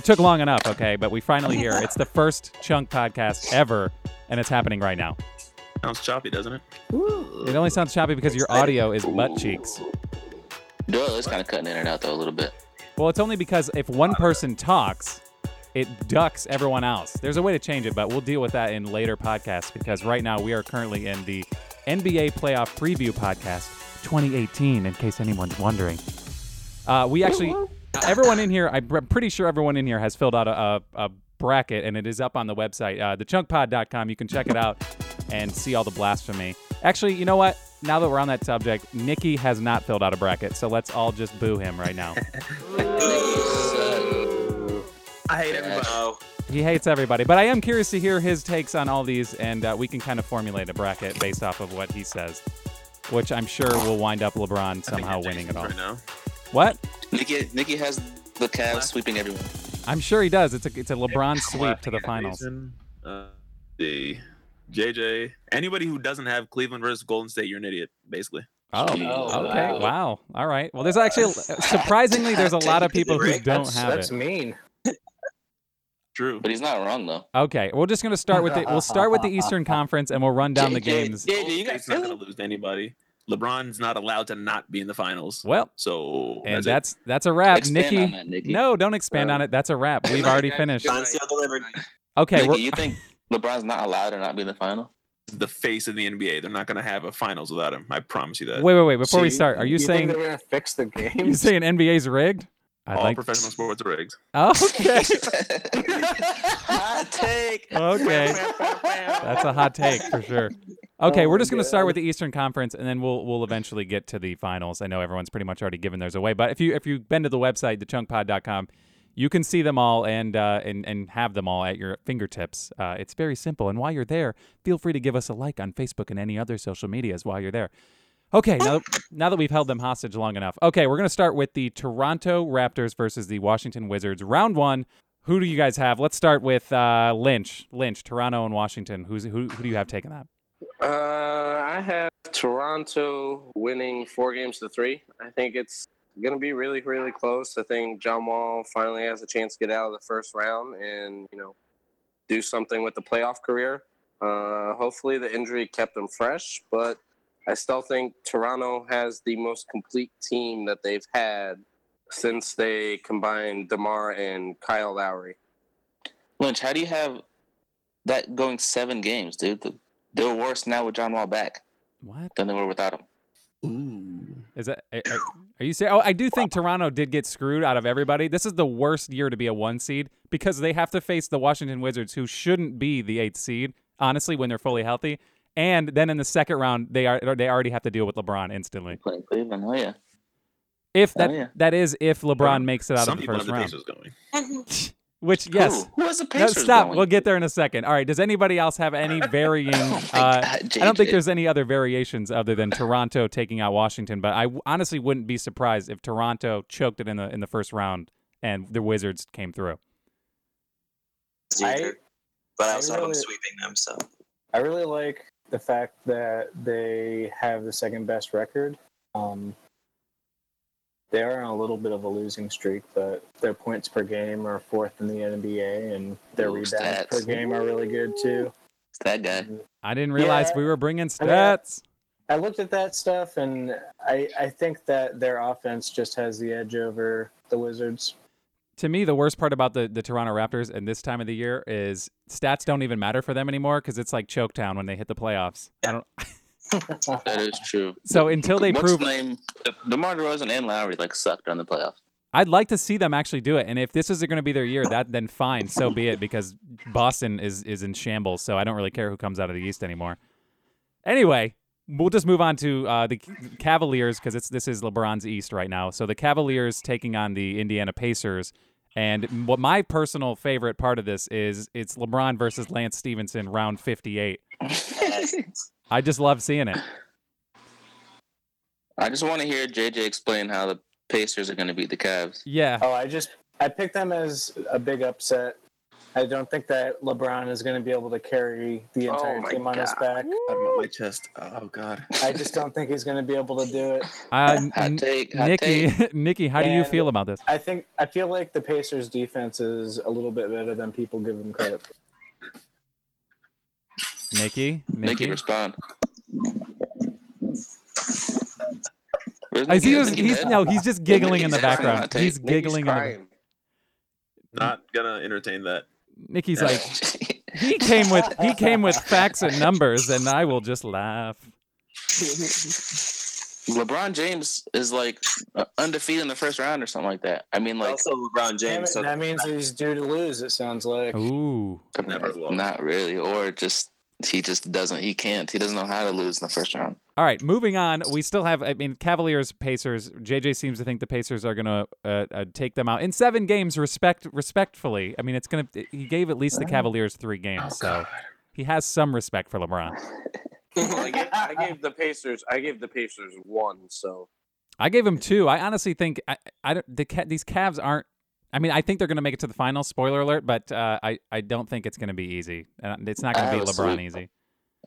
It took long enough, okay, but we finally here. It's the first chunk podcast ever, and it's happening right now. Sounds choppy, doesn't it? It only sounds choppy because your audio is butt cheeks. Doyle is kind of cutting in and out though a little bit. Well, it's only because if one person talks, it ducks everyone else. There's a way to change it, but we'll deal with that in later podcasts because right now we are currently in the NBA playoff preview podcast 2018, in case anyone's wondering. Uh, we actually, everyone in here, I'm pretty sure everyone in here has filled out a, a, a bracket and it is up on the website, uh, thechunkpod.com. You can check it out and see all the blasphemy. Actually, you know what? Now that we're on that subject, Nikki has not filled out a bracket, so let's all just boo him right now. I hate everybody. He hates everybody, but I am curious to hear his takes on all these, and uh, we can kind of formulate a bracket based off of what he says, which I'm sure will wind up LeBron somehow winning it jinxing all. Right now. What? Nikki, Nikki has the Cavs sweeping everyone. I'm sure he does. It's a it's a LeBron sweep to the finals. Mason, Uh, the JJ, anybody who doesn't have Cleveland versus Golden State, you're an idiot, basically. Oh, Jeez. okay. wow. Wow. All right. Well, there's actually surprisingly there's a lot of people who don't That's, have that's it. mean. True. But he's not wrong though. Okay, we're just gonna start with the we'll start with the Eastern Conference and we'll run down the games. JJ, you guys got State's not Philly? going to lose to anybody. LeBron's not allowed to not be in the finals. Well, So and it. that's that's a wrap, Nikki. that, Nikki. No, don't expand Uh, on it. That's a wrap. We've already finished. Unsealed delivered. Okay, Nikki, you think LeBron's not allowed to not be in the final? the face of the NBA. They're not going to have a finals without him. I promise you that. wait, wait, wait. Before we start, are you think saying they're gonna fix the game? you saying NBA's rigged? I'd All like. professional sports are rigged. Okay. Hot take. okay. That's a hot take for sure. Okay, we're just going to start with the Eastern Conference, and then we'll we'll eventually get to the finals. I know everyone's pretty much already given theirs away, but if you if you've been to the website thechunkpod.com, you can see them all and uh, and and have them all at your fingertips. Uh, it's very simple, and while you're there, feel free to give us a like on Facebook and any other social medias while you're there. Okay, now now that we've held them hostage long enough, okay, we're going to start with the Toronto Raptors versus the Washington Wizards, round one. Who do you guys have? Let's start with uh, Lynch. Lynch, Toronto and Washington. Who's who? Who do you have taking that? Uh, I have Toronto winning four games to three. I think it's going to be really, really close. I think John Wall finally has a chance to get out of the first round and you know do something with the playoff career. Uh, hopefully, the injury kept him fresh, but I still think Toronto has the most complete team that they've had since they combined Demar and Kyle Lowry. Lynch, how do you have that going seven games, dude? They're worse now with John Wall back What than they were without him. is that? Are, are- are you saying? Oh, I do think Toronto did get screwed out of everybody. This is the worst year to be a one seed because they have to face the Washington Wizards, who shouldn't be the eighth seed, honestly, when they're fully healthy. And then in the second round, they are they already have to deal with LeBron instantly. Playing Cleveland, oh yeah. If Oh, that yeah. that is if LeBron makes it out Some of the first have the round. Pacers going. Which yes. Who, who has the No, stop. going? We'll get there in a second. All right. Does anybody else have any varying? Oh uh, God, I don't think there's any other variations other than Toronto taking out Washington. But I w- honestly wouldn't be surprised if Toronto choked it in the in the first round and the Wizards came through. Easier. but I I also have them sweeping them. So I really like the fact that they have the second best record. Um, they are on a little bit of a losing streak, but their points per game are fourth in the NBA, and their Ooh, rebounds stats. per game are really good too. It's that guy. I didn't realize Yeah. we were bringing I mean, stats. I looked at that stuff, and I, I think that their offense just has the edge over the Wizards. To me, the worst part about the, the Toronto Raptors and this time of the year is stats don't even matter for them anymore because it's like Choketown when they hit the playoffs. I don't. That is true. So until they What's prove, his name? DeMar DeRozan and Lowry like sucked on the playoffs. I'd like to see them actually do it. And if this is going to be their year, that then fine, so be it. Because Boston is is in shambles, so I don't really care who comes out of the East anymore. Anyway, we'll just move on to uh, the Cavaliers because it's this is LeBron's East right now. So the Cavaliers taking on the Indiana Pacers. And what my personal favorite part of this is it's LeBron versus Lance Stephenson round 58. I just love seeing it. I just want to hear JJ explain how the Pacers are going to beat the Cavs. Yeah. Oh, I just I picked them as a big upset. I don't think that LeBron is going to be able to carry the Oh entire my team on his God. back. Out of my chest. Oh god. I just don't think he's going to be able to do it. Uh, Hot take. Hot Nikki, take. Nikki, how do you feel about this? I think I feel like the Pacers' defense is a little bit better than people give them credit. for. Nikki, Nikki, Nikki. respond. Where's I see. He's, he's no, he's just giggling in the background. hot take. He's giggling. In the. Not gonna entertain that. Nikki's like, he came with he came with facts and numbers, and I will just laugh. LeBron James is like uh, undefeated in the first round or something like that. I mean, like also LeBron James. So that means he's due to lose. It sounds like. Ooh, Never will. not really, or just he just doesn't. He can't. He doesn't know how to lose in the first round. All right, moving on. We still have, I mean, Cavaliers, Pacers. JJ seems to think the Pacers are going to uh, uh, take them out in seven games, respect respectfully. I mean, it's going to. He gave at least the Cavaliers three games, so he has some respect for LeBron. I, gave, I gave the Pacers. I gave the Pacers one. So I gave him two. I honestly think I, I don't. The Ca- these Cavs aren't. I mean, I think they're going to make it to the final. Spoiler alert, but uh, I I don't think it's going to be easy. It's not going to be LeBron sweep. easy.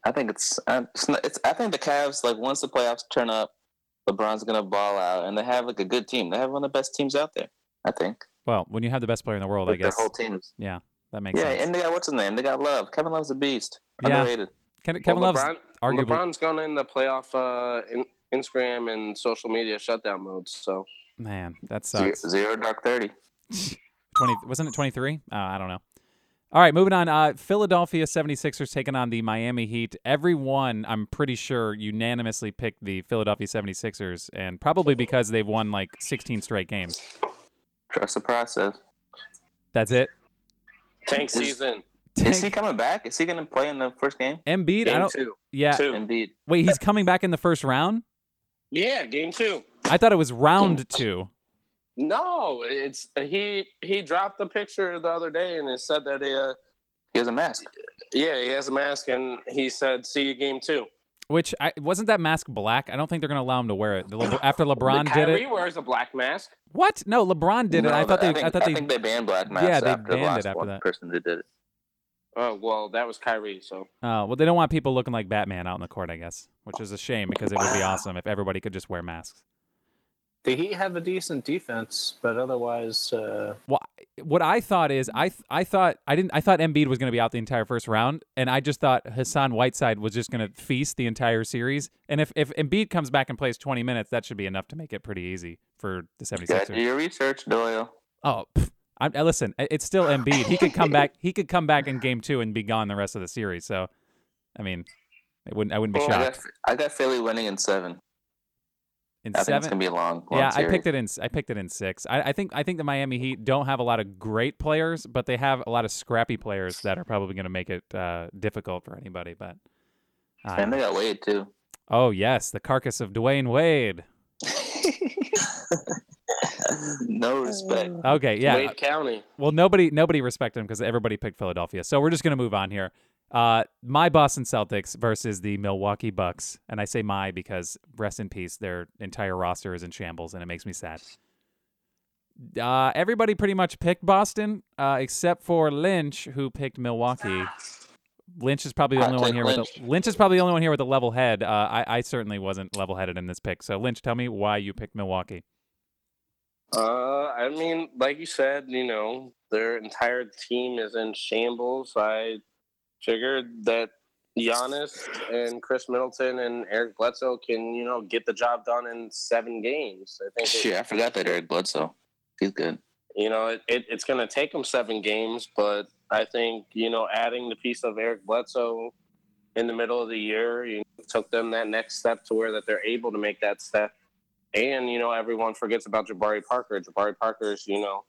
I think it's. uh, It's, not, it's. I think the Cavs like once the playoffs turn up, LeBron's gonna ball out, and they have like a good team. They have one of the best teams out there. I think. Well, when you have the best player in the world, I Like, their guess whole teams. Yeah, that makes Yeah, sense. Yeah, and they got what's his name? They got Love. Kevin Love's a beast. Yeah. Underrated. Ke- Kevin well, Love's LeBron, arguably. LeBron's gone in the playoff uh, in, Instagram and social media shutdown modes. So Man, that sucks. zero dark thirty. Twenty wasn't it twenty three? Uh, I don't know. All right, moving on. Uh, Philadelphia 76ers taking on the Miami Heat. Everyone, I'm pretty sure, unanimously picked the Philadelphia 76ers, and probably because they've won like 16 straight games. Trust the process. That's it. tank Is- season Is he coming back? Is he gonna play in the first game? Embiid, I game don't. two. Yeah. Two. Embiid. Wait, he's coming back in the first round. Yeah, game two. I thought it was round two. No, it's he. He dropped the picture the other day and it said that uh, He has a mask. yeah, he has a mask and he said, "See you game two. Which I wasn't that mask black. I don't think they're gonna allow him to wear it. The Le- after LeBron But did Kyrie it. wears a black mask. What? No, LeBron did it. I thought they. think, I thought they. think they banned black masks. Yeah, they after the banned it after one that. person who did it. Oh well, that was Kyrie. So Oh well, they don't want people looking like Batman out in the court, I guess, which is a shame because it would be awesome if everybody could just wear masks. The Heat have a decent defense, but otherwise, uh, Well, what I thought is I th- I thought I didn't I thought Embiid was going to be out the entire first round, and I just thought Hassan Whiteside was just going to feast the entire series. And if if Embiid comes back and plays 20 minutes, that should be enough to make it pretty easy for the Got 76ers. your research, Doyle. Oh, pff, I, I listen. It's still Embiid. He could come back. He could come back in game two and be gone the rest of the series. So, I mean, it wouldn't. I wouldn't be I shocked. got, I got Philly winning in seven. In I think it's seven, gonna be a long. long yeah, I picked it in. I picked it in six. I, I think. I think the Miami Heat don't have a lot of great players, but they have a lot of scrappy players that are probably going to make it uh, difficult for anybody. But uh, And they got Wade too. oh yes, the carcass of Dwyane Wade. no respect. Okay, yeah. Wade County. Well, nobody nobody respected him because everybody picked Philadelphia. So we're just gonna move on here. Uh, my Boston Celtics versus the Milwaukee Bucks, and I say my because rest in peace, their entire roster is in shambles, and it makes me sad. Uh, everybody pretty much picked Boston, uh, except for Lynch, who picked Milwaukee. Lynch is probably the only one here with a, Lynch is probably the only one here with a level head. Uh, I, I certainly wasn't level headed in this pick. So Lynch, tell me why you picked Milwaukee. Uh, I mean, like you said, you know, their entire team is in shambles. I figured that Giannis and Khris Middleton and Eric Bledsoe can, you know, get the job done in seven games. I think, it- I forgot that Eric Bledsoe. He's good. you know, it, it, it's going to take them seven games, but I think, you know, adding the piece of Eric Bledsoe in the middle of the year, you know, took them that next step to where that they're able to make that step. And, you know, everyone forgets about Jabari Parker. Jabari Parker's, you know,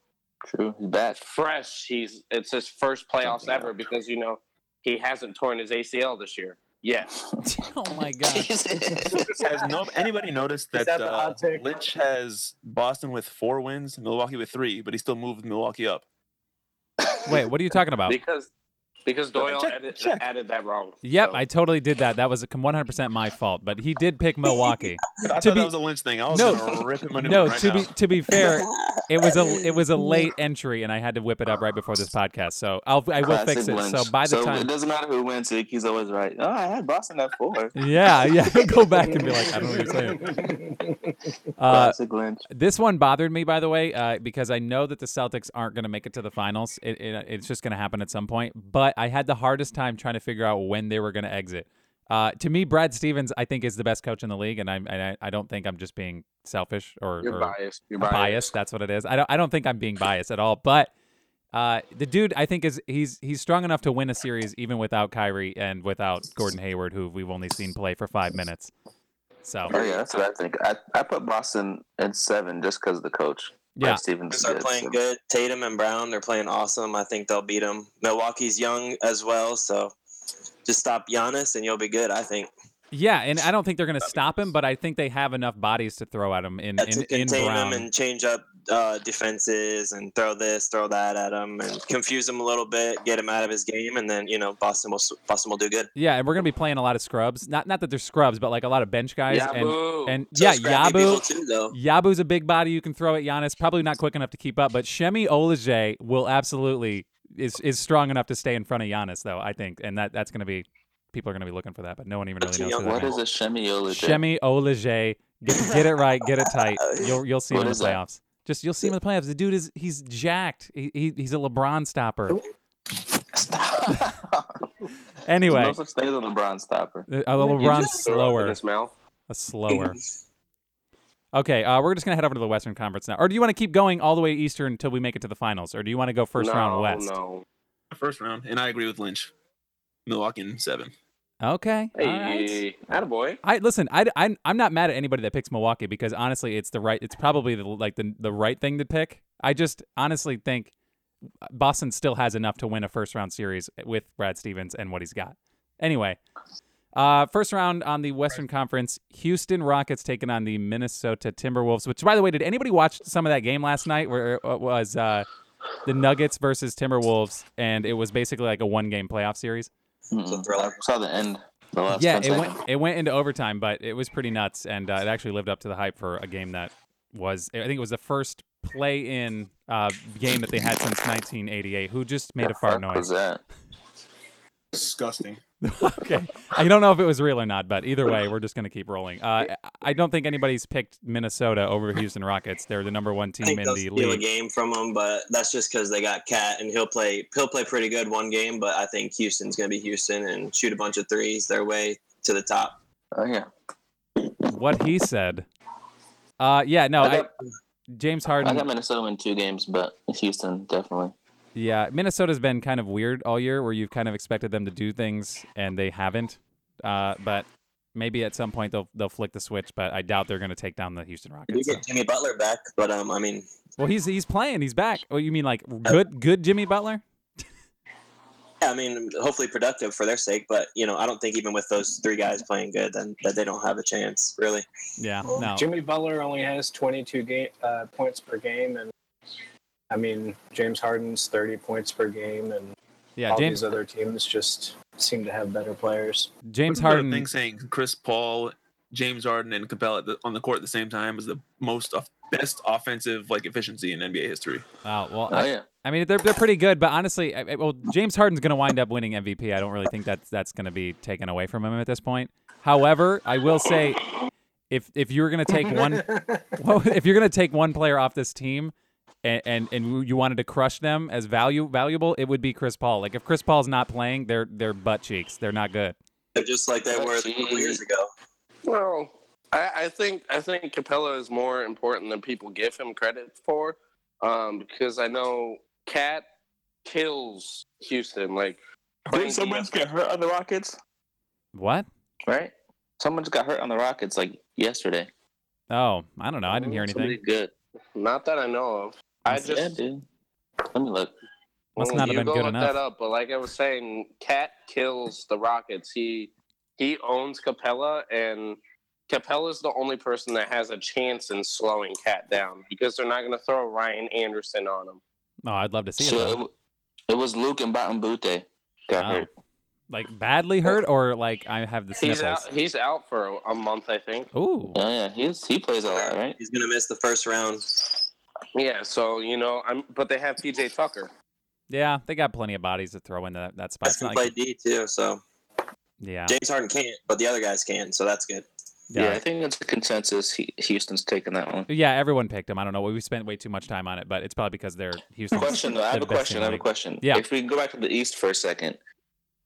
True. He's back. fresh. He's it's his first playoffs ever because you know he hasn't torn his ACL this year. yet. oh my god. Has no anybody noticed that, that uh. Lynch has Boston with four wins, Milwaukee with three, but he still moved Milwaukee up? Wait, what are you talking about? because Because Doyle Check- added, check. added that wrong. Yep, So- I totally did that. That was 100% my fault, but he did pick Milwaukee. I To thought be- that was a Lynch thing. I was No, gonna rip him a new No, right to now. be to be fair, it was a it was a late entry, and I had to whip it up right before this podcast. So I'll I will Classic fix it. Lynch. So by the so it doesn't matter who wins, Zeke, he's always right. Oh, I had Boston at four. yeah, yeah, go back and be like, I don't know what you're saying. Uh, Classic Lynch. This one bothered me, by the way, uh, because I know that the Celtics aren't going to make it to the finals. It, it, it's just going to happen at some point. But I had the hardest time trying to figure out when they were going to exit. Uh, to me, Brad Stevens, I think, is the best coach in the league, and I, and I, I don't think I'm just being selfish or, You're or biased. You're biased. biased. That's what it is. I don't, I don't think I'm being biased at all. But uh, the dude, I think, is he's he's strong enough to win a series even without Kyrie and without Gordon Hayward, who we've only seen play for five minutes. So Oh yeah, that's what I think. I, I put Boston at seven just because of the coach. Yeah, Brad Stevens is are playing so. good. Tatum and Brown, they're playing awesome. I think they'll beat them. Milwaukee's young as well, so just stop Giannis and you'll be good. I think Yeah, and I don't think they're going to stop him, but I think they have enough bodies to throw at him in Yeah, in, to in contain Brown. him and change up uh, defenses and throw this, throw that at him, and confuse him a little bit, get him out of his game, and then you know Boston will Boston will do good. yeah, and we're going to be playing a lot of scrubs. Not not that they're scrubs, but like a lot of bench guys. Yabu. And and So yeah, scrappy Yabu. too. Yabu's a big body you can throw at Giannis. Probably not quick enough to keep up, but Semi Ojeleye will absolutely is is strong enough to stay in front of Giannis, though. I think, and that that's going to be people are going to be looking for that, but no one even really Too knows who that What means. a Shemi Olajuwon? Semi Ojeleye. Get, get it right, get it tight. You'll you'll see him in the is that? playoffs. Just you'll see him in the playoffs. The dude is he's jacked. He, he he's a LeBron stopper. Stop. Anyway, no such thing as a LeBron stopper. Uh, He LeBron's just threw up in slower. his mouth. A slower. Okay, uh, we're just gonna head over to the Western Conference now. Or do you want to keep going all the way Eastern until we make it to the finals, or do you want to go first no, round West? No. First round, and I agree with Lynch. Milwaukee in seven. Okay. all right. Hey, attaboy. I listen. I I'm, I'm not mad at anybody that picks Milwaukee because honestly, it's the right. It's probably the like the the right thing to pick. I just honestly think Boston still has enough to win a first round series with Brad Stevens and what he's got. Anyway, uh, first round on the Western Conference, Houston Rockets taking on the Minnesota Timberwolves. Which, by the way, did anybody watch some of that game last night where it was uh, the Nuggets versus Timberwolves, and it was basically like a one game playoff series? Thriller. I saw the end. The last yeah, 10 it went it went into overtime, but it was pretty nuts, and uh, it actually lived up to the hype for a game that was. I think it was the first play-in uh, game that they had since 1988. Who just made a fart Fuck was noise? that? Disgusting. okay, I don't know if it was real or not, but either way, we're just gonna keep rolling. Uh, I don't think anybody's picked Minnesota over Houston Rockets. They're the number one I team think in they'll the steal a league. game from them, but that's just because they got Cat and he'll play he'll play pretty good one game. But I think Houston's gonna be Houston and shoot a bunch of threes their way to the top. Oh yeah. What he said. Uh, yeah, no, I I, got, James I got Minnesota in two games, but Houston definitely. Yeah, Minnesota's been kind of weird all year, where you've kind of expected them to do things and they haven't. Uh, but maybe at some point they'll they'll flick the switch. But I doubt they're going to take down the Houston Rockets. We Rockets. get Jimmy Butler back, but um, I mean, Well, he's he's playing. He's back. Oh, you mean like good good Jimmy Butler? yeah, I mean, hopefully productive for their sake. But you know, I don't think even with those three guys playing good, then that they don't have a chance really. Yeah, no. Jimmy Butler only has 22 game, uh, points per game, and I mean James Harden's 30 points per game, and Yeah, all James these other teams just seem to have better players. James Wasn't there Harden. thing saying Chris Paul, James Harden, and Capela on the court at the same time is the most off- best offensive like efficiency in NBA history. Wow. well, Oh I, yeah. I mean they're they're pretty good, but honestly, I, I- well James Harden's going to wind up winning MVP. I don't really think that's that's going to be taken away from him at this point. However, I will say, if if you're going to take one, well, if you're going to take one player off this team. And, and and you wanted to crush them as value valuable, it would be Chris Paul. Like if Chris Paul's not playing, they're they're butt cheeks. They're not good. They're just like they were a couple years ago. Well, I, I think I think Capela is more important than people give him credit for, um, because I know Cat kills Houston. Like Didn't someone defense- get hurt on the Rockets? What? Right? Someone just got hurt on the Rockets like yesterday. Oh, I don't know. I didn't hear Somebody anything. good. Not that I know of. I just yeah, dude. Let me look. Must Well, not have you been go good look enough. that up. But like I was saying, Cat kills the Rockets. He he owns Capela, and Capela's the only person that has a chance in slowing Cat down because they're not going to throw Ryan Anderson on him. Oh, I'd love to see it. So Though. it, it was Luc Mbah a Moute. got Oh. hurt. Like badly hurt, or like I have the He's out. He's out for a, a month, I think. Ooh. Oh yeah, he's he plays a lot, right? He's gonna miss the first round. Yeah. So you know, I'm. But they have PJ Tucker. Yeah, they got plenty of bodies to throw into that, that spot. It's He not play like- D too, so yeah. James Harden can't, but the other guys can, so that's good. Yeah, Yeah. I think it's a consensus. He, Houston's taking that one. Yeah, everyone picked him. I don't know. We spent way too much time on it, but it's probably because they're Houston. Question. though, I have a question. I have a question. Yeah. If we can go back to the East for a second,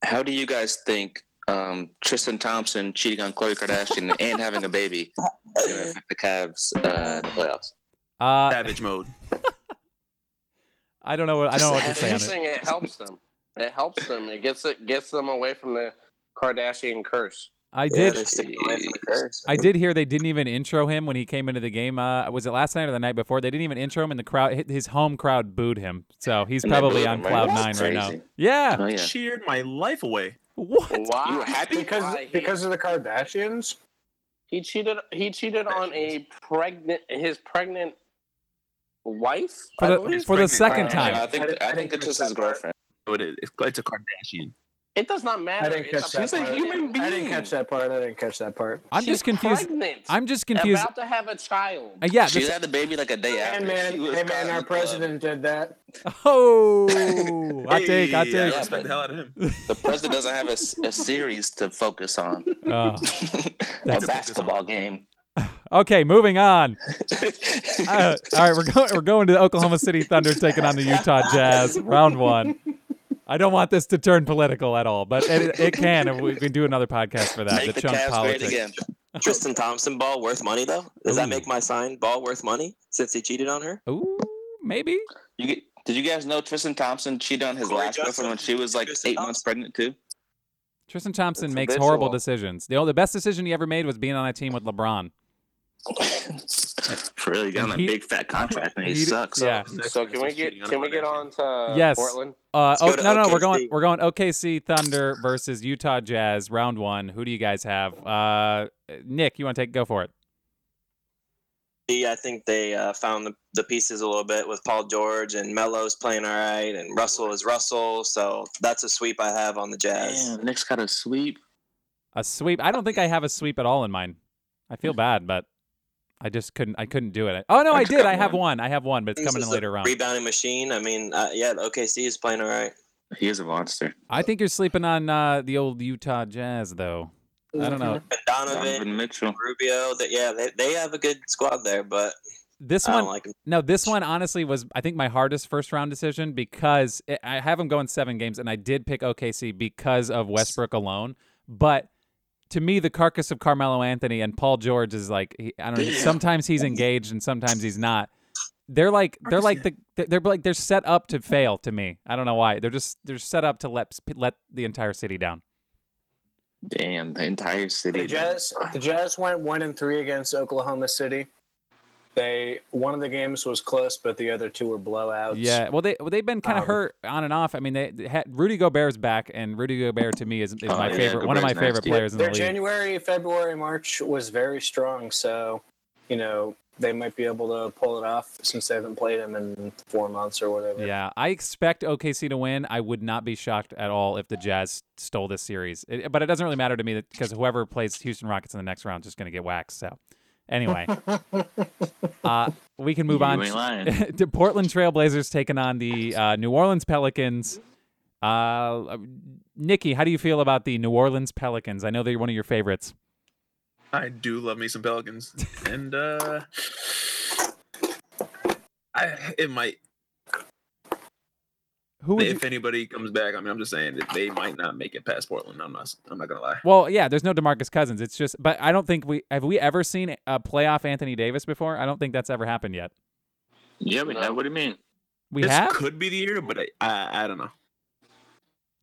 how do you guys think um, Tristan Thompson cheating on Khloe Kardashian and having a baby is going to affect the Cavs uh, in the playoffs? Uh, Savage mode. I don't know what I don't know what to say on I'm it. saying it helps them. It helps them. It gets it gets them away from the Kardashian curse. I did. they're sticking away from the curse. I did hear they didn't even intro him when he came into the game. Uh, was it last night or the night before? They didn't even intro him, and the crowd, his home crowd, booed him. So he's And probably on him, right? cloud That's nine right now. Yeah. Oh yeah. Cheered my life away. What? Why? You happy? Because Why? Because of the Kardashians. he cheated. He cheated on a pregnant his pregnant wife. For the believe. for the second Uh, time. I think I didn't- I I think it's just his girlfriend. So it is. It's, it's a Kardashian. It does not matter. I didn't catch It's that She's a human being. I didn't catch that part. I didn't catch that part. I'm She's just confused. Pregnant. I'm just confused. About to have a child. Uh, yeah. She had the baby like a day Hey after. man, She hey caught man, our the club. president did that. oh, I take, I Hey, take. I respect the hell out of him. The president doesn't have a series to focus on. Oh. a basketball game. Okay, moving on. Uh, all right, we're going. We're going to the Oklahoma City Thunder taking on the Utah Jazz, round one. I don't want this to turn political at all, but it, it can. and We can do another podcast for that. Make the the chunk Cavs politics. great again. Tristan Thompson ball worth money though? Does Ooh. that make my sign ball worth money since he cheated on her? Ooh, maybe. You get, did you guys know Tristan Thompson cheated on his Corey last girlfriend when she was like Tristan eight months pregnant too? Tristan Thompson It's makes habitual. horrible decisions. The, the best decision he ever made was being on a team with LeBron. For real, got him a big fat contract and he, he- sucks. yeah. So can we get can we get on to Yes. Portland? Uh, oh go to no, no, we're going OKC. we're going OKC Thunder versus Utah Jazz, round one. Who do you guys have? Uh, Nick, you want to take go for it? I think they uh, found the, the pieces a little bit with Paul George and Melo's playing all right, and Russell is Russell. So that's a sweep I have on the Jazz. Damn, Nick's got a sweep. A sweep? I don't think I have a sweep at all in mine. I feel bad, but I just couldn't. I couldn't do it. Oh no, I I did. I have one. one. I have one, but it's coming in is a later round. Rebounding machine. I mean, uh, yeah, the OKC is playing all right. He is a monster. I think you're sleeping on uh, the old Utah Jazz, though. I don't know. And Donovan Donovan, Mitchell. Rubio, that yeah, they, they have a good squad there, but This I one, don't like them. no, this one honestly was I think my hardest first round decision because it, I have them going seven games, and I did pick OKC because of Westbrook alone. But to me, the carcass of Carmelo Anthony and Paul George is like he, I don't know. Sometimes he's engaged and sometimes he's not. They're like they're like the they're like they're set up to fail to me. I don't know why. They're just they're set up to let let the entire city down. Damn, the entire city. The Jazz, the Jazz went one and three against Oklahoma City. They one of the games was close, but the other two were blowouts. Yeah, well they well, they've been kind of Um, hurt on and off. I mean, they, they had, Rudy Gobert's back, and Rudy Gobert to me is, is Oh, my yeah, favorite, one of my favorite nasty. players in the their league. January, February, March was very strong. So, you know, they might be able to pull it off since they haven't played him in four months or whatever. Yeah, I expect OKC to win. I would not be shocked at all if the Jazz stole this series. It- but it doesn't really matter to me because whoever plays Houston Rockets in the next round is just going to get waxed. So, anyway, uh, we can move You on ain't lying. to Portland Trailblazers taking on the uh, New Orleans Pelicans. Uh, Nikki, how do you feel about the New Orleans Pelicans? I know they're one of your favorites. I do love me some Pelicans, and uh, I it might Who would you, if anybody comes back. I mean, I'm just saying that they might not make it past Portland. I'm not. I'm not gonna lie. Well, yeah, there's no DeMarcus Cousins. It's just, but I don't think we have we ever seen a playoff Anthony Davis before. I don't think that's ever happened yet. Yeah, we have. What do you mean? We this have. could be the year, but I, I I don't know.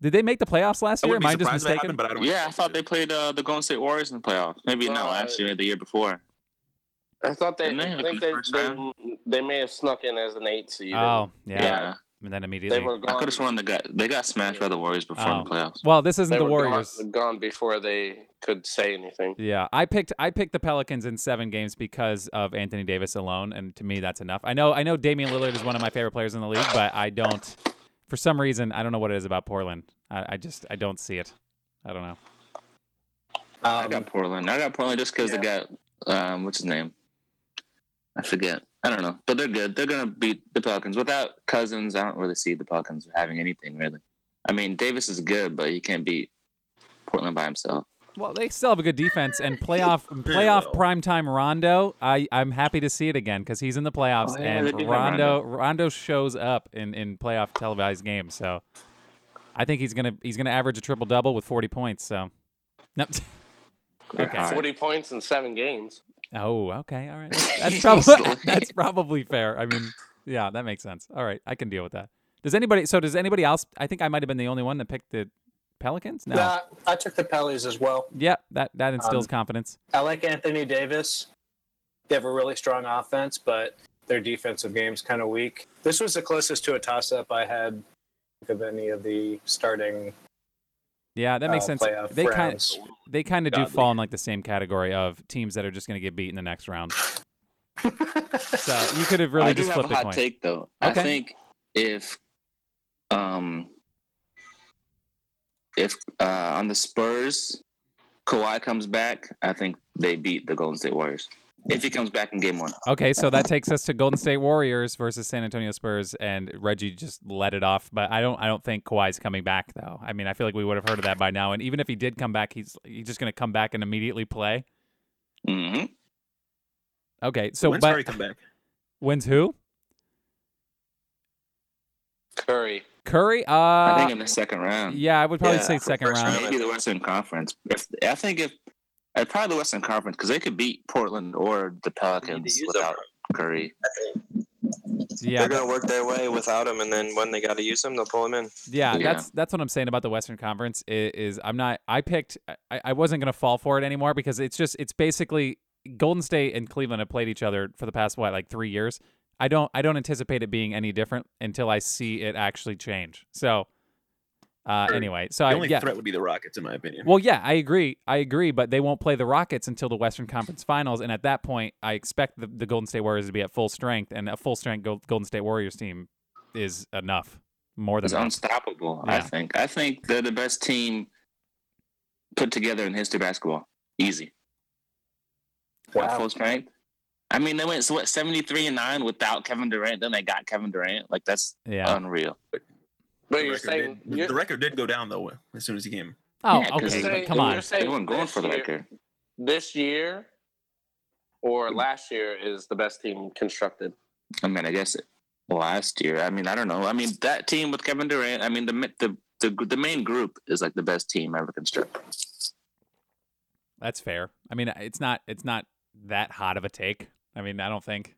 Did they make the playoffs last year? wouldn't Am I just surprised if it mistaken? happened, but I don't. Yeah, I thought they played uh, the Golden State Warriors in the playoffs. Maybe not Uh, last year, the year before. I thought they. Didn't they, I think they, they, they may have snuck in as an eight seed. Oh, yeah. Yeah. And then they immediately. were I gone. could have sworn they got they got smashed by the Warriors before Oh. the playoffs. well, this isn't They the were Warriors. Gone, gone before they could say anything. Yeah, I picked I picked the Pelicans in seven games because of Anthony Davis alone, and to me that's enough. I know I know Damian Lillard is one of my favorite players in the league, but I don't For some reason, I don't know what it is about Portland. I, I just I don't see it. I don't know. I Um, got Portland. I got Portland just because they got um, what's his name? I forget. I don't know, but they're good. They're gonna beat the Pelicans without Cousins. I don't really see the Pelicans having anything really. I mean, Davis is good, but he can't beat Portland by himself. Well, they still have a good defense and playoff playoff well. primetime Rondo. I I'm happy to see it again because he's in the playoffs Oh, yeah, and do have Rondo Rondo shows up in in playoff televised games. So I think he's gonna he's gonna average a triple double with 40 points. So nope. Okay. 40 points in seven games. Oh, okay, all right. That's probably that's probably fair. I mean, yeah, that makes sense. All right, I can deal with that. Does anybody? So does anybody else? I think I might have been the only one that picked the Pelicans. No. nah, I took the Pellies as well. Yeah, that that instills Um, confidence. I like Anthony Davis. They have a really strong offense, but their defensive game's kind of weak. This was the closest to a toss-up I had of any of the starting Yeah, that makes uh, sense. They kind rounds. they kind of do fall in like the same category of teams that are just going to get beat in the next round. So you could have really I do just have a flipped a hot coin. take though. Okay. I think if um if uh on the Spurs Kawhi comes back, I think they beat the Golden State Warriors. If he comes back in game one. Okay, so that takes us to Golden State Warriors versus San Antonio Spurs, and Reggie just let it off. But I don't, I don't think Kawhi's coming back though. I mean, I feel like we would have heard of that by now. And even if he did come back, he's he's just going to come back and immediately play. hmm Okay, so When's but Curry come back? wins who? Curry. Curry. Uh, I think in the second round. yeah, I would probably Yeah, say second round. round. Maybe the Western Conference. If I think if uh, probably the Western Conference because they could beat Portland or the Pelicans use them. without Curry. Yeah, They're gonna work their way without him, and then when they got to use him, they'll pull him in. Yeah, Yeah. that's that's what I'm saying about the Western Conference. Is, is I'm not. I picked. I, I wasn't gonna fall for it anymore because it's just it's basically Golden State and Cleveland have played each other for the past what like three years. I don't I don't anticipate it being any different until I see it actually change. So, uh, anyway, so The I only yeah. threat would be the Rockets, in my opinion. Well, yeah, I agree. I agree, but they won't play the Rockets until the Western Conference Finals, and at that point, I expect the, the Golden State Warriors to be at full strength, and a full strength Golden State Warriors team is enough, more than It's enough. unstoppable. I think. I think they're the best team put together in history of basketball. Easy. At Wow. full strength. I mean, they went so what seventy three and nine without Kevin Durant. Then they got Kevin Durant. Like that's Yeah. unreal. But The you're record saying did, you're, the record did go down though as soon as he came. Oh, Yeah, 'cause okay. say- but come you're on. saying They weren't going this for the year- record. this year or last year is the best team constructed. I mean, I guess it, last year. I mean, I don't know. I mean, that team with Kevin Durant. I mean, the the the, the main group is like the best team ever constructed. That's fair. I mean, it's not it's not that hot of a take. I mean, I don't think.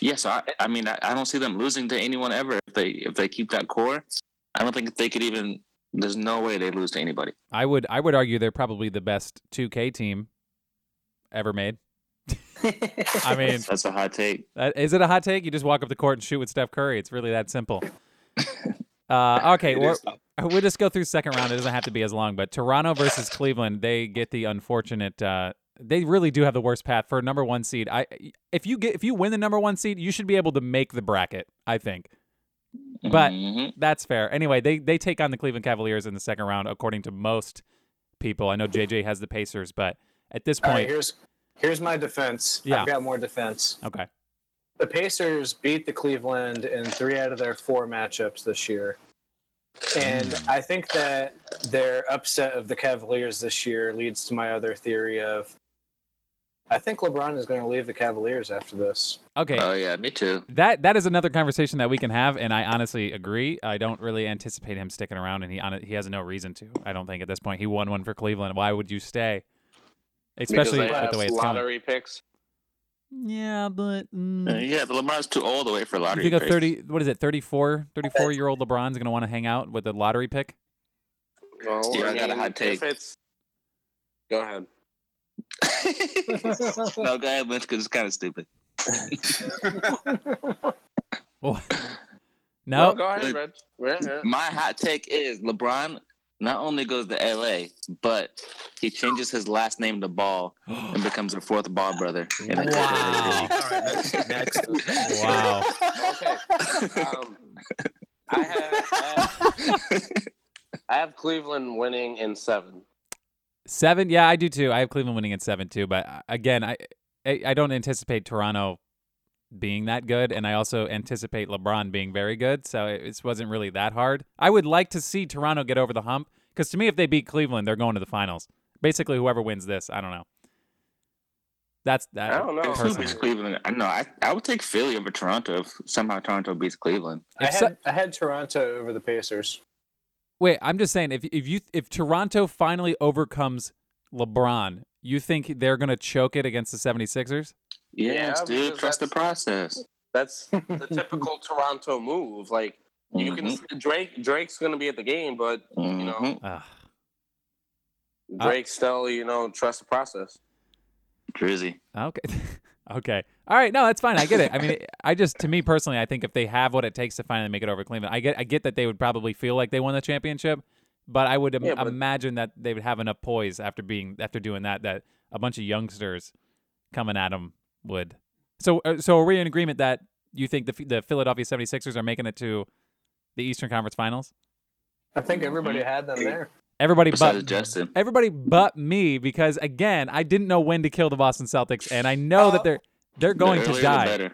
Yes, I, I mean, I, I don't see them losing to anyone ever if they if they keep that core. I don't think they could even. There's no way they lose to anybody. I would I would argue they're probably the best 2K team ever made. I mean, That's a hot take. that, is it a hot take? You just walk up the court and shoot with Steph Curry. It's really that simple. Uh, okay, we're, we'll just go through second round. It doesn't have to be as long, but Toronto versus Cleveland, they get the unfortunate. Uh, they really do have the worst path for a number one seed. I if you get if you win the number one seed, you should be able to make the bracket. I think. But- Mhm. That's fair. Anyway, they they take on the Cleveland Cavaliers in the second round, according to most people. I know JJ has the Pacers, but at this All right, point, here's here's my defense. Yeah. I've got more defense. okay, The Pacers beat the Cleveland in three out of their four matchups this year. And Hmm. I think that their upset of the Cavaliers this year leads to my other theory of I think LeBron is going to leave the Cavaliers after this. okay. Oh yeah, me too. that that is another conversation that we can have, and I honestly agree. I don't really anticipate him sticking around, and he he has no reason to. I don't think at this point he won one for Cleveland. Why would you stay? Especially because they with the way it's going. lottery picks. Yeah, but mm, Uh, yeah, but Lamar's too old away for you lottery. think a picks. 30 what is it 34 34 year old LeBron's going to want to hang out with a lottery pick? Well, Yeah, I got a hot take. If it's go ahead. No, go ahead, Lynch, because it's kind of stupid. Well, No, no. go ahead, Look, Reg. Yeah, yeah. My hot take is LeBron not only goes to LA, but he changes his last name to Ball and becomes a fourth Ball brother. in Wow. All right, next. next. Wow. Okay. Um, I have, I have I have Cleveland winning in seven. Seven, yeah, I do too. I have Cleveland winning at seven too. But uh, again, I I, I don't anticipate Toronto being that good, and I also anticipate LeBron being very good. So it, it wasn't really that hard. I would like to see Toronto get over the hump because to me, if they beat Cleveland, they're going to the finals. Basically, whoever wins this, I don't know. That's that. I don't know. If who personally. beats Cleveland? I know. I, I would take Philly over Toronto if somehow Toronto beats Cleveland. I If so- had I had Toronto over the Pacers. Wait, I'm just saying if if you if Toronto finally overcomes LeBron, you think they're going to choke it against the 76ers? Yes, Yeah, dude. Trust the process. That's the typical Toronto move. Like you can Mhm, Drake Drake's gonna be at the game, but you know. Ugh. Drake still you know trust the process. Drizzy. Okay. okay. All right. No, that's fine. I get it. I mean, I just, to me personally, I think if they have what it takes to finally make it over Cleveland, I get, I get that they would probably feel like they won the championship, but I would im- Yeah, but- imagine that they would have enough poise after being, after doing that, that a bunch of youngsters coming at them would. So, uh, so are we in agreement that you think the the Philadelphia 76ers are making it to the Eastern Conference Finals? I think everybody had them there. Everybody Besides but Justin. everybody but me because again, I didn't know when to kill the Boston Celtics, and I know that they're they're going The to earlier the die.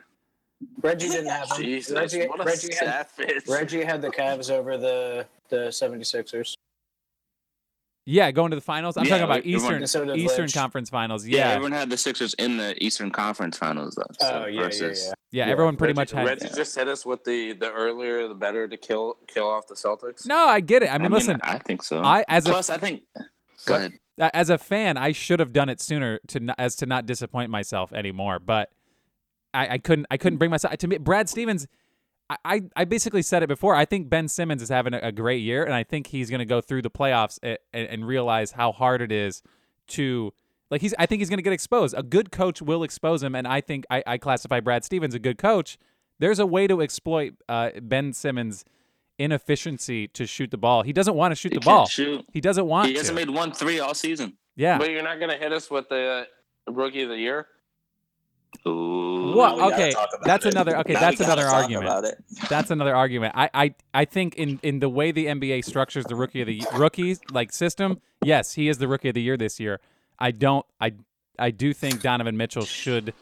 Reggie didn't have them. Jesus, Reggie, what a Reggie, had! Reggie had the Cavs over the the 76ers. Yeah, going to the finals. I'm Yeah, talking about everyone- Eastern And Eastern Lynch. Conference Finals. Yeah. Yeah, yeah, everyone had the Sixers in the Eastern Conference Finals, though. so Oh yeah, yeah, versus- yeah. everyone pretty Reggie, much had. Reggie just hit us with the the earlier the better to kill kill off the Celtics. No, I get it. I mean, listen, I think so. I as a Plus, I think. Go ahead. as a fan, I should have done it sooner to as to not disappoint myself anymore. But I, I couldn't. I couldn't mm. bring myself to me. Brad Stevens. I, I, I basically said it before. I think Ben Simmons is having a, a great year, and I think he's going to go through the playoffs and, and realize how hard it is to like he's. I think he's going to get exposed. A good coach will expose him, and I think I, I classify Brad Stevens a good coach. There's a way to exploit uh, Ben Simmons' inefficiency to shoot the ball. He doesn't want to shoot He the can't ball. shoot. He doesn't want. He hasn't made one three all season. yeah. But you're not gonna hit us with the rookie of the year. Ooh. What? Now we gotta Okay, that's it. another- okay, Now that's another argument. That's another argument. I, I, I think in, in the way the NBA structures the rookie of the rookies like system, yes, he is the rookie of the year this year. I don't I I do think Donovan Mitchell should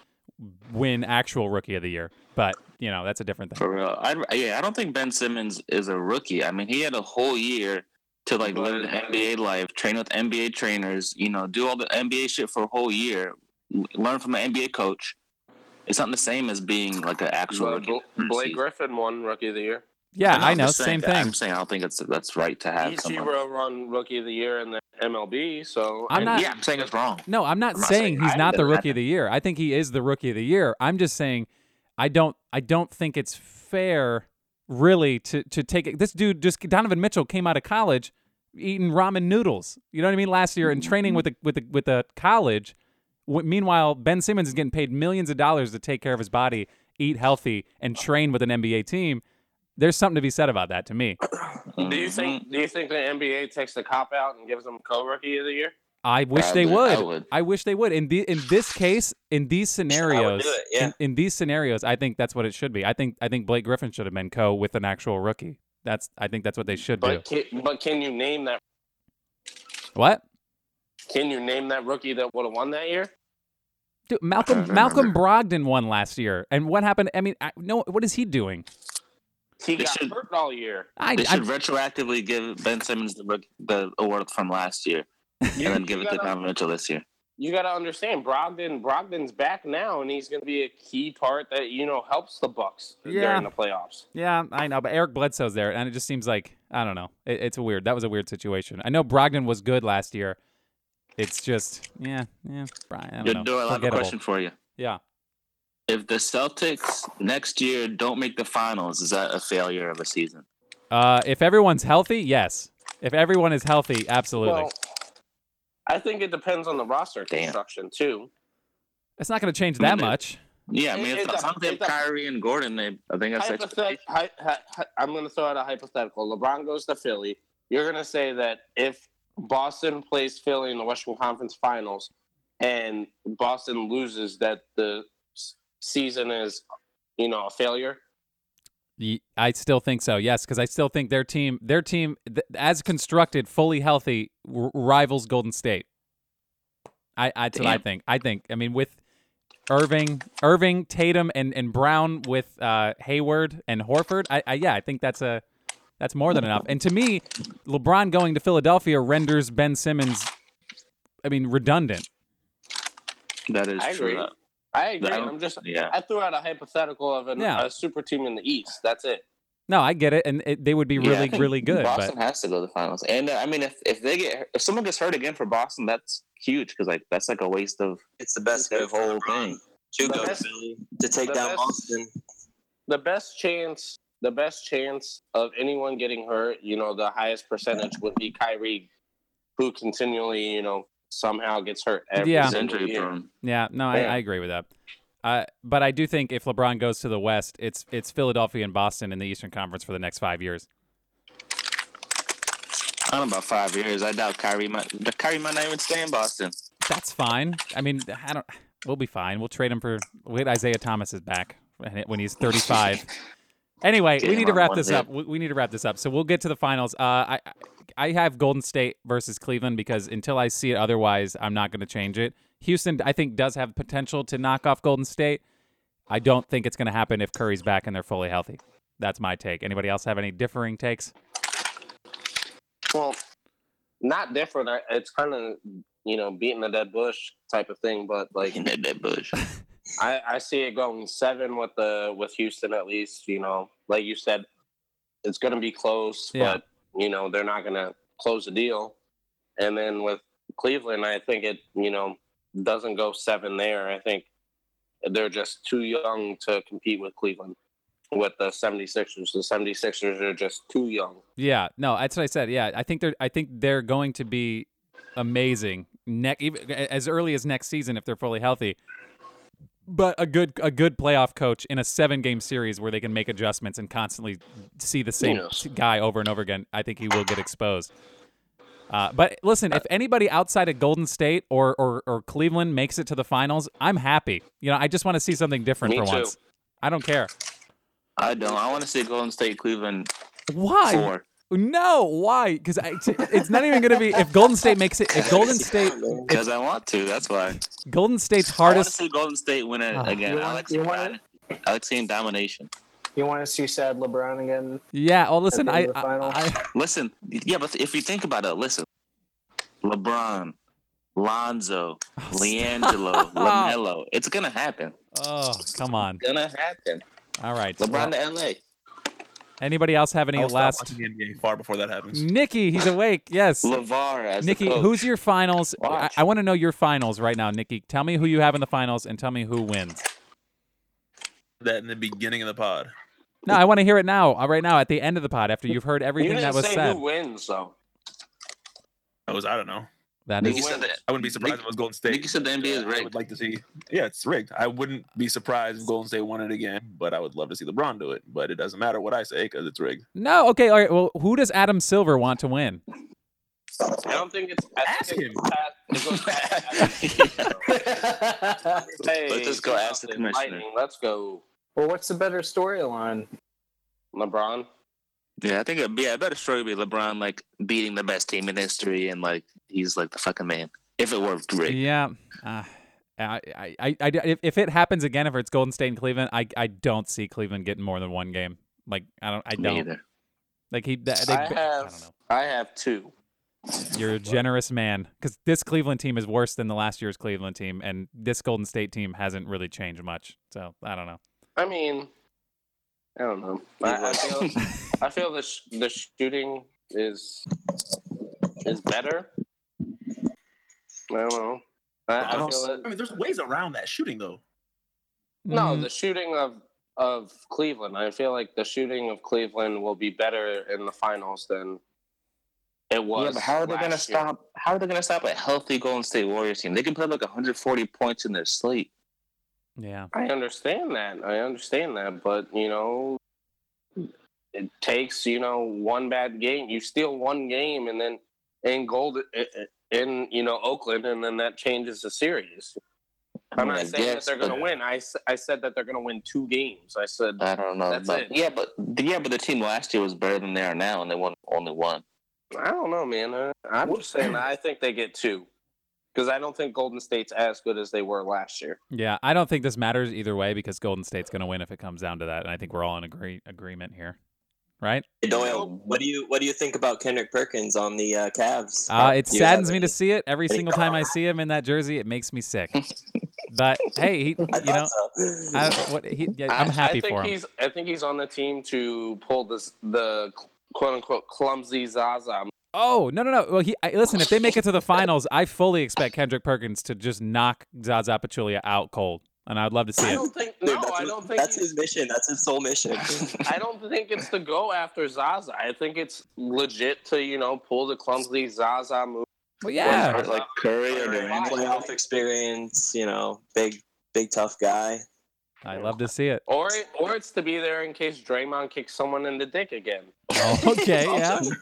win actual rookie of the year, but you know that's a different thing. For real. I, yeah, I don't think Ben Simmons is a rookie. I mean, he had a whole year to like live NBA life, train with NBA trainers, you know, do all the NBA shit for a whole year, learn from an NBA coach. It's not the same as being like an actual But rookie. Bl- Blake Griffin won rookie of the year. Yeah, I know, just same thing. I'm saying I don't think it's that's right to have someone. Ichiro won rookie of the year in the MLB. So I'm not- yeah, I'm saying it's wrong. No, I'm not I'm not saying saying he's I not the rookie of the year. I think he is the rookie of the year. I'm just saying I don't I don't think it's fair really to to take it. This dude just Donovan Mitchell came out of college eating ramen noodles. You know what I mean? Last year and training with the with the with the college. W- meanwhile, Ben Simmons is getting paid millions of dollars to take care of his body, eat healthy, and train with an NBA team. There's something to be said about that to me. Do you think? Do you think the NBA takes the cop out and gives them co-rookie of the year? I wish they Probably. would. I would. I wish they would. In the in this case, in these scenarios, it, yeah. in, in these scenarios, I think that's what it should be. I think I think Blake Griffin should have been co with an actual rookie. That's I think that's what they should do. But can, but can you name that? What? Can you name that rookie that would have won that year? Dude, Malcolm don't Malcolm remember. Brogdon won last year, and what happened? I mean, I, no, what is he doing? He They got should- hurt all year. I, They I should retroactively give Ben Simmons the the award from last year, and then give it to gotta- Donovan Mitchell this year. you got to understand Brogdon. Brogdon's back now, and he's going to be a key part that you know helps the Bucks Yeah. during the playoffs. yeah, I know, but Eric Bledsoe's there, and it just seems like I don't know. It, it's a weird. That was a weird situation. I know Brogdon was good last year. It's just yeah, yeah. Brian, I don't Good know. door. I have a question for you. Yeah. If the Celtics next year don't make the finals, is that a failure of a season? Uh, if everyone's healthy, yes. If everyone is healthy, absolutely. Well, I think it depends on the roster Damn. construction too. it's not going to change I mean, that much. Yeah, I mean, It- if it's as a- long as they have it's a- Kyrie and Gordon, they I think that's Hypothet- expectation. hy- hy- hy- I'm going to throw out a hypothetical. LeBron goes to Philly. You're going to say that if Boston plays Philly in the Western Conference Finals and Boston loses, that the season is, you know, a failure. I still think so. Yes, because I still think their team, their team, th- as constructed, fully healthy, r- rivals Golden State. I, I that's what I think. I think. I mean, with Irving, Irving, Tatum, and and Brown, with uh, Hayward and Horford. I, I yeah, I think that's a that's more than enough. And to me, LeBron going to Philadelphia renders Ben Simmons. I mean, redundant. That is I true. agree. I agree. That- I'm just. Yeah. I threw out a hypothetical of an, Yeah. a super team in the East. That's it. No, I get it, and it, they would be really, think really good. Boston But has to go to the finals, and uh, I mean, if if they get if someone gets hurt again for Boston, that's huge because like that's like a waste of It's the best the move whole thing. to The go to best- Philly to take down best- Boston. The best chance. The best chance of anyone getting hurt, you know, the highest percentage would be Kyrie, who continually, you know, somehow gets hurt every Yeah. He's single year. Yeah, no, I, I agree with that. Uh, but I do think if LeBron goes to the West, it's it's Philadelphia and Boston in the Eastern Conference for the next five years. I don't know about five years. I doubt Kyrie might. the Kyrie might not even stay in Boston. That's fine. I mean, I don't. We'll be fine. We'll trade him for. Wait, Isaiah Thomas is back when when he's 35. Anyway, Get we need to wrap this hit. up. We, we need to wrap this up. So we'll get to the finals. Uh, I I have Golden State versus Cleveland because until I see it otherwise, I'm not going to change it. Houston, I think, does have potential to knock off Golden State. I don't think it's going to happen if Curry's back and they're fully healthy. That's my take. Anybody else have any differing takes? Well, not different. I- It's kind of you know beating the dead bush type of thing, but like In that, that bush. I, I see it going seven with the with Houston at least. You know, like you said, it's going to be close, Yeah. but you know they're not going to close the deal. And then with Cleveland, I think it you know doesn't go seven there. I think they're just too young to compete with Cleveland. With the 76ers, the 76ers are just too young. Yeah, no, that's what I said. Yeah, I think they're I think they're going to be amazing ne- even as early as next season if they're fully healthy. But a good a good playoff coach in a seven game series where they can make adjustments and constantly see the same Yes. guy over and over again, I think he will get exposed. Uh, but listen, if anybody outside of Golden State or, or or Cleveland makes it to the finals, I'm happy. You know, I just want to see something different Me for too. once. I don't care. I don't. I want to see Golden State, Cleveland Why? four. No, why? Because it's not even going to be if Golden State makes it. If Golden State, Because I want to. That's why. Golden State's I want to hardest. see Golden State win it Ah. again. You I want- like you seeing want I like seeing domination. You want to see sad LeBron again? Yeah. Oh, listen, I, end of the finals? I, I Listen, yeah, but if you think about it, listen, LeBron, Lonzo, LiAngelo, Lamelo, it's gonna happen. oh, come on. Gonna happen. All right. LeBron Well, to LA. Anybody else have any I'll stop last? watching the NBA far before that happens. Nikki, he's awake. Yes. LaVar as Nikki, the coach. who's your finals? I, Watch. I want to know your finals right now, Nikki. Tell me who you have in the finals and tell me who wins. That in the beginning of the pod. No, I want to hear it now. uh, Right now, at the end of the pod, after you've heard You everything didn't that was say said. who wins though. I was I don't know. That Nikki is. said that. I wouldn't be surprised Nick- if it was Golden State. Nikki said the NBA is rigged. I would like to see. Yeah, it's rigged. I wouldn't be surprised if Golden State won it again, but I would love to see LeBron do it. But it doesn't matter what I say because it's rigged. No. Okay. All right. Well, who does Adam Silver want to win? I don't think it's. I Ask think him. It's past, it goes past- Hey, Let's just go ask the commissioner. Lightning, Let's go, Well, what's the better storyline? LeBron. Yeah, I think it'd be a better story would be LeBron like beating the best team in history and like he's like the fucking man. If it worked great. Yeah. Uh, I, I, I, I, if, if it happens again, if it's Golden State and Cleveland, I, I don't see Cleveland getting more than one game. Like I don't, I don't. either. Like he, they, they, I I don't have. know. I have two. You're a generous man because this Cleveland team is worse than the last year's Cleveland team, and this Golden State team hasn't really changed much. So I don't know. I mean, I don't know. I, I feel. I feel the sh- the shooting is is better. I don't know. I, I don't- feel that I mean, there's ways around that shooting though. no, Mm, the shooting of of Cleveland. I feel like the shooting of Cleveland will be better in the finals than it was. Yeah, but how are they gonna stop? How are they gonna stop a healthy Golden State Warriors team? They can put like 140 points in their sleep. yeah. I understand that. I understand that, but you know, it takes you know one bad game. You steal one game, and then in gold in you know Oakland, and then that changes the series. I'm I not saying that they're going to but- win. I said that they're going to win two games. I said I don't know. That's but it. yeah, but yeah, but the team last year was better than they are now, and they won only one. I don't know, man. Uh, I'm just saying I think they get two because I don't think Golden State's as good as they were last year. Yeah, I don't think this matters either way because Golden State's going to win if it comes down to that, and I think we're all in agree- agreement here, right? Hey, Doyle, what do you what do you think about Kendrick Perkins on the uh, Cavs? Uh, it saddens have me to see it every any single time I see him in that jersey. It makes me sick. but hey, he, you know, so. I, what he, yeah, I'm happy I think for him. he's. I think he's on the team to pull this the quote unquote clumsy Zaza. Oh no no no! Well, he I, listen. If they make it to the finals, I fully expect Kendrick Perkins to just knock Zaza Pachulia out cold, and I'd love to see I it. don't think. Dude, No, I don't think. that's his mission. That's his sole mission. I don't think it's to go after Zaza. I think it's legit to you know pull the clumsy Zaza move. Well, Or yeah, like Curry or Curry. Durant. Playoff experience, you know, big big tough guy. I love to see it. Or or it's to be there in case Draymond kicks someone in the dick again. Oh, okay, yeah.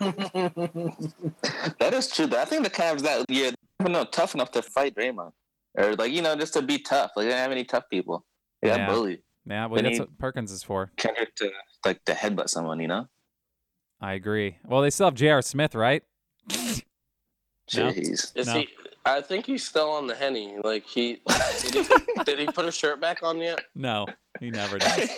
That is true. though. I think the Cavs that year were not tough enough to fight Draymond, or like you know just to be tough. Like they didn't have any tough people. They got Yeah. bullied. Yeah, well, They that's what Perkins is for. Kendrick to like to headbutt someone. You know. I agree. Well, they still have J.R. Smith, right? No. Jeez. Is No. he? I think he's still on the henny. Like he did, he did he put his shirt back on yet? No, he never does.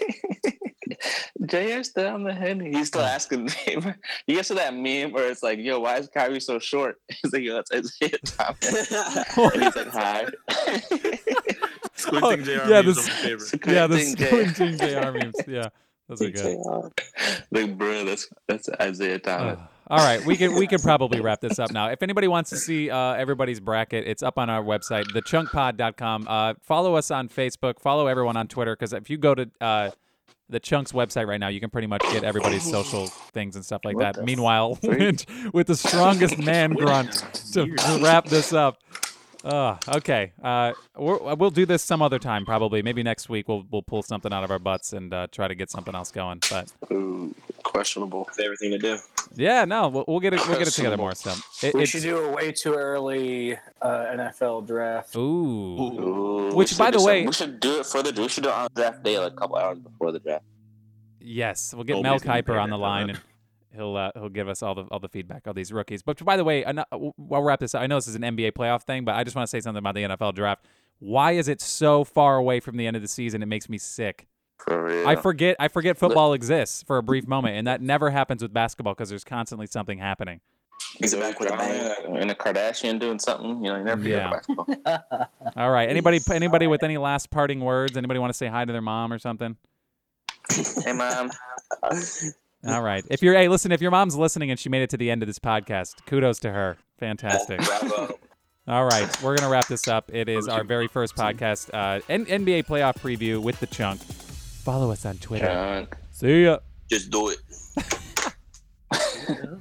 JR still on the head. He's still asking. you guys saw that meme where it's like, "Yo, why is Kyrie so short?" He's like, "Yo, it's Isaiah Thomas," and he's like, "Hi." Squinting Oh, JR yeah, memes this- are my favorite. yeah, the Squinting J- squinting J.R. memes. Yeah, those are good. like, bro, that's that's Isaiah Thomas. Ugh. All right, we can we can probably wrap this up now. If anybody wants to see uh, everybody's bracket, it's up on our website, thechunkpod.com. Uh, follow us on Facebook. Follow everyone on Twitter because if you go to uh, the Chunks website right now, you can pretty much get everybody's social things and stuff like What that. Meanwhile, freak? with the strongest man grunt to, to wrap this up. Uh, okay, uh, we're, we'll do this some other time, probably. Maybe next week we'll we'll pull something out of our butts and uh, try to get something else going. But Ooh, questionable. Favorite thing to do. yeah, no, we'll, we'll get it. We'll get it together more. So it, we should do a way too early uh, NFL draft. ooh. Ooh, we Which, by do the some- way- we should do it for the we should do it on draft day, like a couple hours before the draft. Yes, we'll get Always Mel gonna Kiper on the line, and he'll uh, he'll give us all the all the feedback of these rookies. But by the way, ano- we'll wrap this. up. I know this is an NBA playoff thing, but I just want to say something about the NFL draft. Why is it so far away from the end of the season? It makes me sick. For real. I forget I forget football exists for a brief moment, and that never happens with basketball because there's constantly something happening. He's back with a bang. and a Kardashian doing something. You know, you never forget Yeah. basketball. All right, anybody anybody with any last parting words? Anybody want to say hi to their mom or something? hey, mom. All right. If you're hey, listen, if your mom's listening and she made it to the end of this podcast, kudos to her. Fantastic. All right, we're gonna wrap this up. It is our very first podcast, uh, N- NBA playoff preview with the chunk. Follow us on Twitter. Chunk. See ya. Just do it.